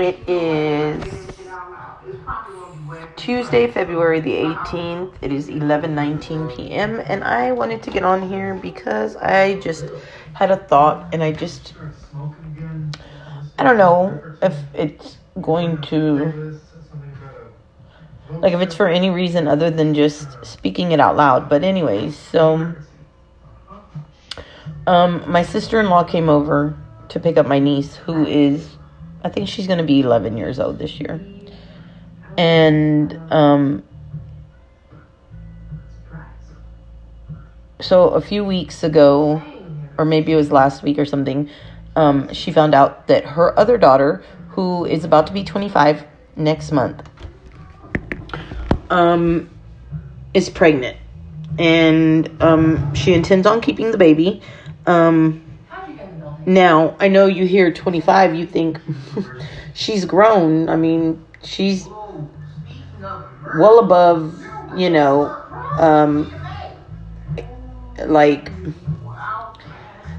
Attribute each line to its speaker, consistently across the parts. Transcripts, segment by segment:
Speaker 1: It is Tuesday, February the 18th. It is 11:19 p.m. and I wanted to get on here because I just had a thought and I just I don't know if it's going to like if it's for any reason other than just speaking it out loud. But anyways, so um my sister-in-law came over to pick up my niece who is I think she's going to be 11 years old this year. And um so a few weeks ago or maybe it was last week or something, um, she found out that her other daughter, who is about to be 25 next month, um, is pregnant. And um, she intends on keeping the baby. Um, now, I know you hear 25, you think she's grown. I mean, she's well above, you know, um, like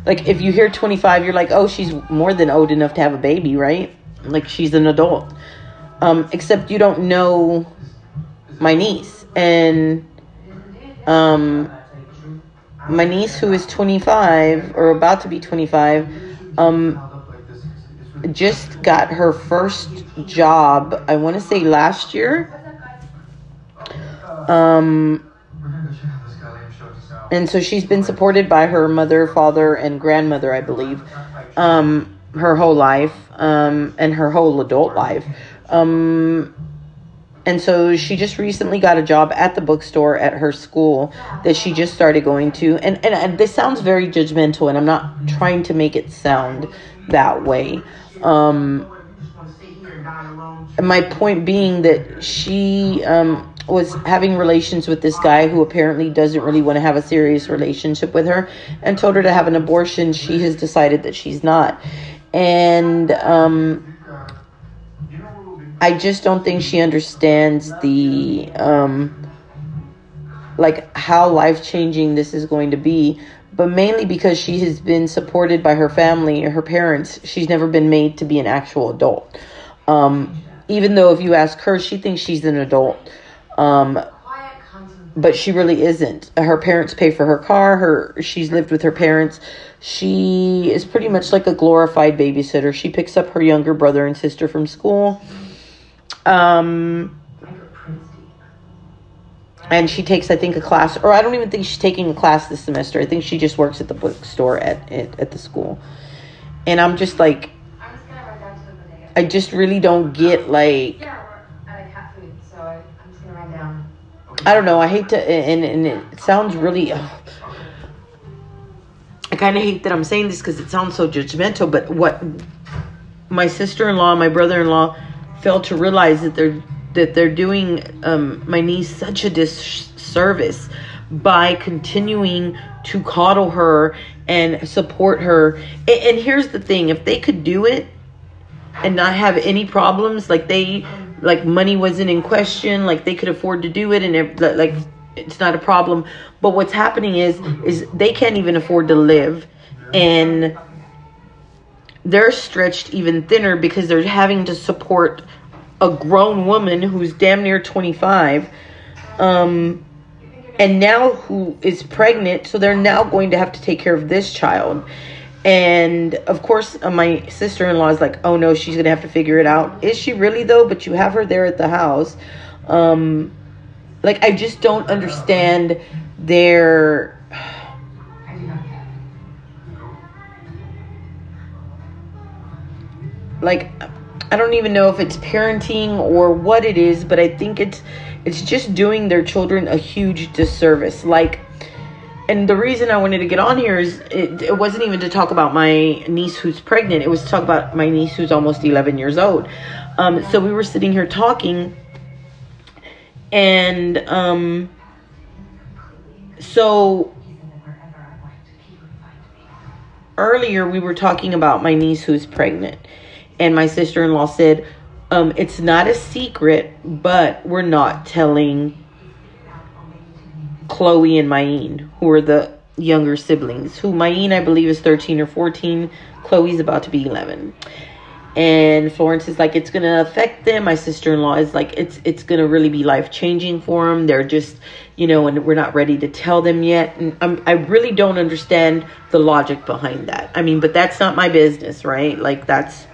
Speaker 1: like if you hear 25 you're like oh she's more than old enough to have a baby right? Like she's an adult. Um except you don't know my niece. And um my niece who is 25 or about to be 25 um just got her first job i want to say last year um and so she's been supported by her mother, father, and grandmother, I believe, um, her whole life, um, and her whole adult life. Um, and so she just recently got a job at the bookstore at her school that she just started going to. And, and, and this sounds very judgmental, and I'm not trying to make it sound that way. Um, my point being that she um, was having relations with this guy who apparently doesn't really want to have a serious relationship with her and told her to have an abortion. She has decided that she's not. And um, I just don't think she understands the um, like how life changing this is going to be. But mainly because she has been supported by her family or her parents, she's never been made to be an actual adult. Um, even though if you ask her, she thinks she's an adult. Um, but she really isn't. Her parents pay for her car. Her she's lived with her parents. She is pretty much like a glorified babysitter. She picks up her younger brother and sister from school. Um, and she takes, I think, a class, or I don't even think she's taking a class this semester. I think she just works at the bookstore at at, at the school. And I'm just like, I just really don't get like I don't know. I hate to, and, and it sounds really. Uh, I kind of hate that I'm saying this because it sounds so judgmental, but what my sister in law, my brother in law, failed to realize that they're that they're doing um, my niece such a disservice by continuing to coddle her and support her. And, and here's the thing: if they could do it and not have any problems, like they like money wasn't in question like they could afford to do it and it, like it's not a problem but what's happening is is they can't even afford to live and they're stretched even thinner because they're having to support a grown woman who's damn near 25 um and now who is pregnant so they're now going to have to take care of this child and of course, uh, my sister in law is like, oh no, she's to have to figure it out. Is she really, though? But you have her there at the house. Um, like, I just don't understand their. Like, I don't even know if it's parenting or what it is, but I think it's it's just doing their children a huge disservice. Like and the reason I wanted to get on here is it, it, wasn't even to talk about my niece who's pregnant. It was to talk about my niece who's almost 11 years old. Um, so we were sitting here talking, and um, so earlier we were talking about my niece who's pregnant, and my sister in law said, um, It's not a secret, but we're not telling Chloe and Mayene, who are the younger siblings. Who Mayene, I believe, is 13 or 14. Chloe's about to be 11. and Florence is like, it's gonna affect them. My sister in law is like, it's it's gonna really be life changing for them. They're just, you know, and we're not ready to tell them yet. And I'm, I really don't understand the logic behind that. I mean, but that's not my business, right? Like that's.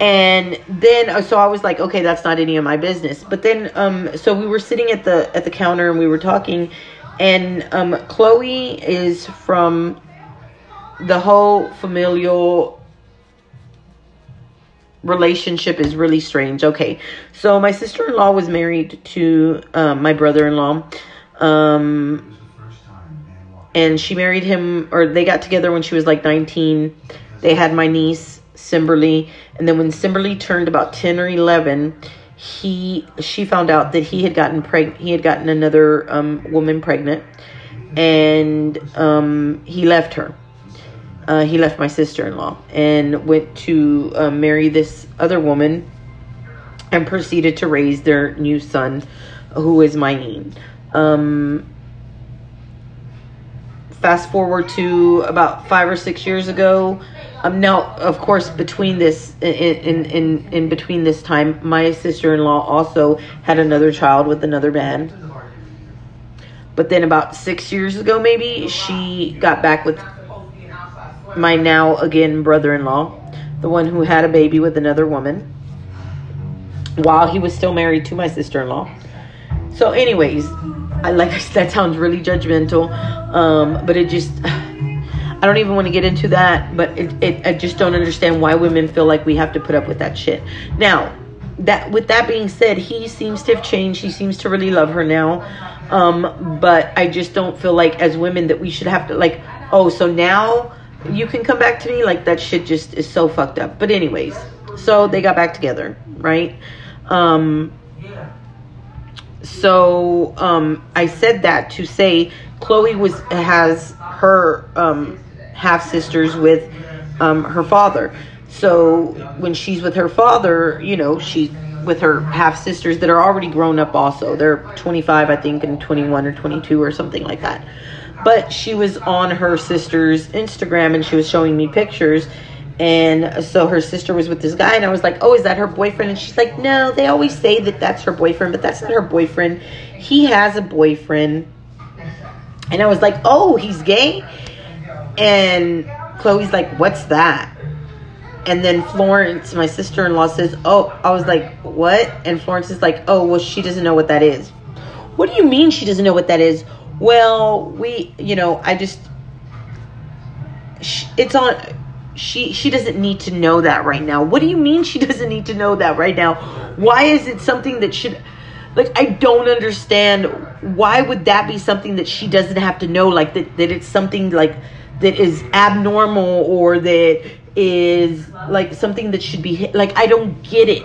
Speaker 1: And then, so I was like, okay, that's not any of my business. But then, um, so we were sitting at the at the counter and we were talking, and um, Chloe is from the whole familial relationship is really strange. Okay, so my sister in law was married to um, my brother in law. Um, and she married him, or they got together when she was like 19. They had my niece, Simberly. And then when Simberly turned about 10 or 11, he she found out that he had gotten pregnant. he had gotten another um, woman pregnant and um, he left her uh, he left my sister-in-law and went to uh, marry this other woman and proceeded to raise their new son who is Mayin. Um, fast forward to about five or six years ago um, now of course between this in, in in in between this time my sister-in-law also had another child with another man but then about six years ago maybe she got back with my now again brother-in-law, the one who had a baby with another woman while he was still married to my sister-in-law. So anyways, I like that sounds really judgmental. Um, but it just I don't even want to get into that, but it, it I just don't understand why women feel like we have to put up with that shit. Now, that with that being said, he seems to have changed. He seems to really love her now. Um, but I just don't feel like as women that we should have to like, oh, so now you can come back to me like that shit just is so fucked up but anyways so they got back together right um so um i said that to say chloe was has her um half sisters with um her father so when she's with her father you know she's with her half sisters that are already grown up also they're 25 i think and 21 or 22 or something like that but she was on her sister's Instagram and she was showing me pictures. And so her sister was with this guy, and I was like, Oh, is that her boyfriend? And she's like, No, they always say that that's her boyfriend, but that's not her boyfriend. He has a boyfriend. And I was like, Oh, he's gay? And Chloe's like, What's that? And then Florence, my sister in law, says, Oh, I was like, What? And Florence is like, Oh, well, she doesn't know what that is. What do you mean she doesn't know what that is? well we you know i just it's on she she doesn't need to know that right now what do you mean she doesn't need to know that right now why is it something that should like i don't understand why would that be something that she doesn't have to know like that that it's something like that is abnormal or that is like something that should be like i don't get it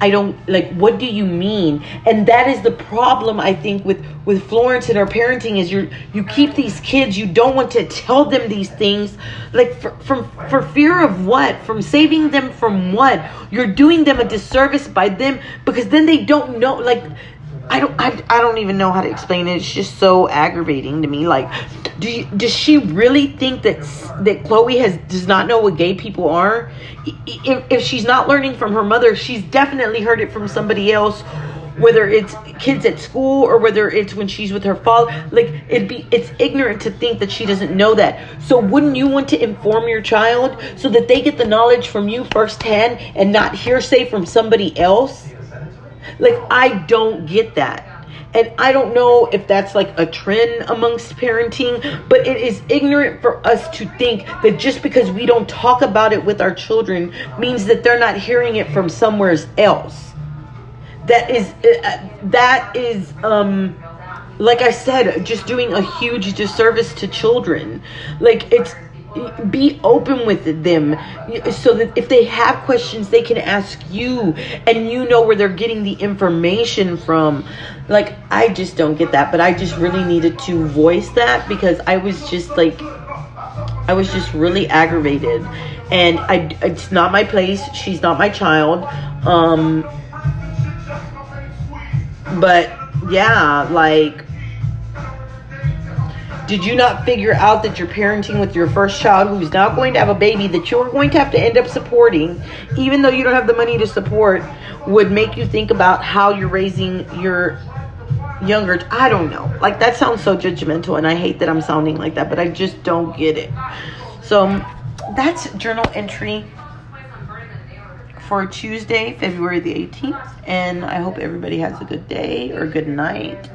Speaker 1: I don't like what do you mean? And that is the problem I think with with Florence and her parenting is you you keep these kids you don't want to tell them these things like for, from for fear of what? From saving them from what? You're doing them a disservice by them because then they don't know like I don't I, I don't even know how to explain it. It's just so aggravating to me. Like, do you, does she really think that that Chloe has does not know what gay people are? If, if she's not learning from her mother, she's definitely heard it from somebody else. Whether it's kids at school or whether it's when she's with her father, like it'd be it's ignorant to think that she doesn't know that. So wouldn't you want to inform your child so that they get the knowledge from you firsthand and not hearsay from somebody else? Like, I don't get that. And I don't know if that's like a trend amongst parenting, but it is ignorant for us to think that just because we don't talk about it with our children means that they're not hearing it from somewhere else. That is, uh, that is, um, like I said, just doing a huge disservice to children. Like, it's, be open with them. So that if they have questions they can ask you and you know where they're getting the information from. Like i just don't get that but i just really needed to voice that because i was just like i was just really aggravated. And i it's not my place. She's not my child. Um but yeah like Did you not figure out that you're parenting with your first child who's now going to have a baby that you're going to have to end up supporting, even though you don't have the money to support, would make you think about how you're raising your younger I don't know. Like that sounds so judgmental and I hate that I'm sounding like that, but I just don't get it. So that's journal entry for Tuesday, February the 18th, and I hope everybody has a good day or good night.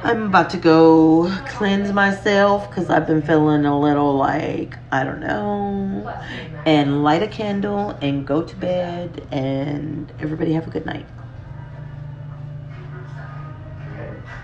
Speaker 1: I'm about to go cleanse myself because I've been feeling a little like, I don't know, and light a candle and go to bed. And everybody have a good night.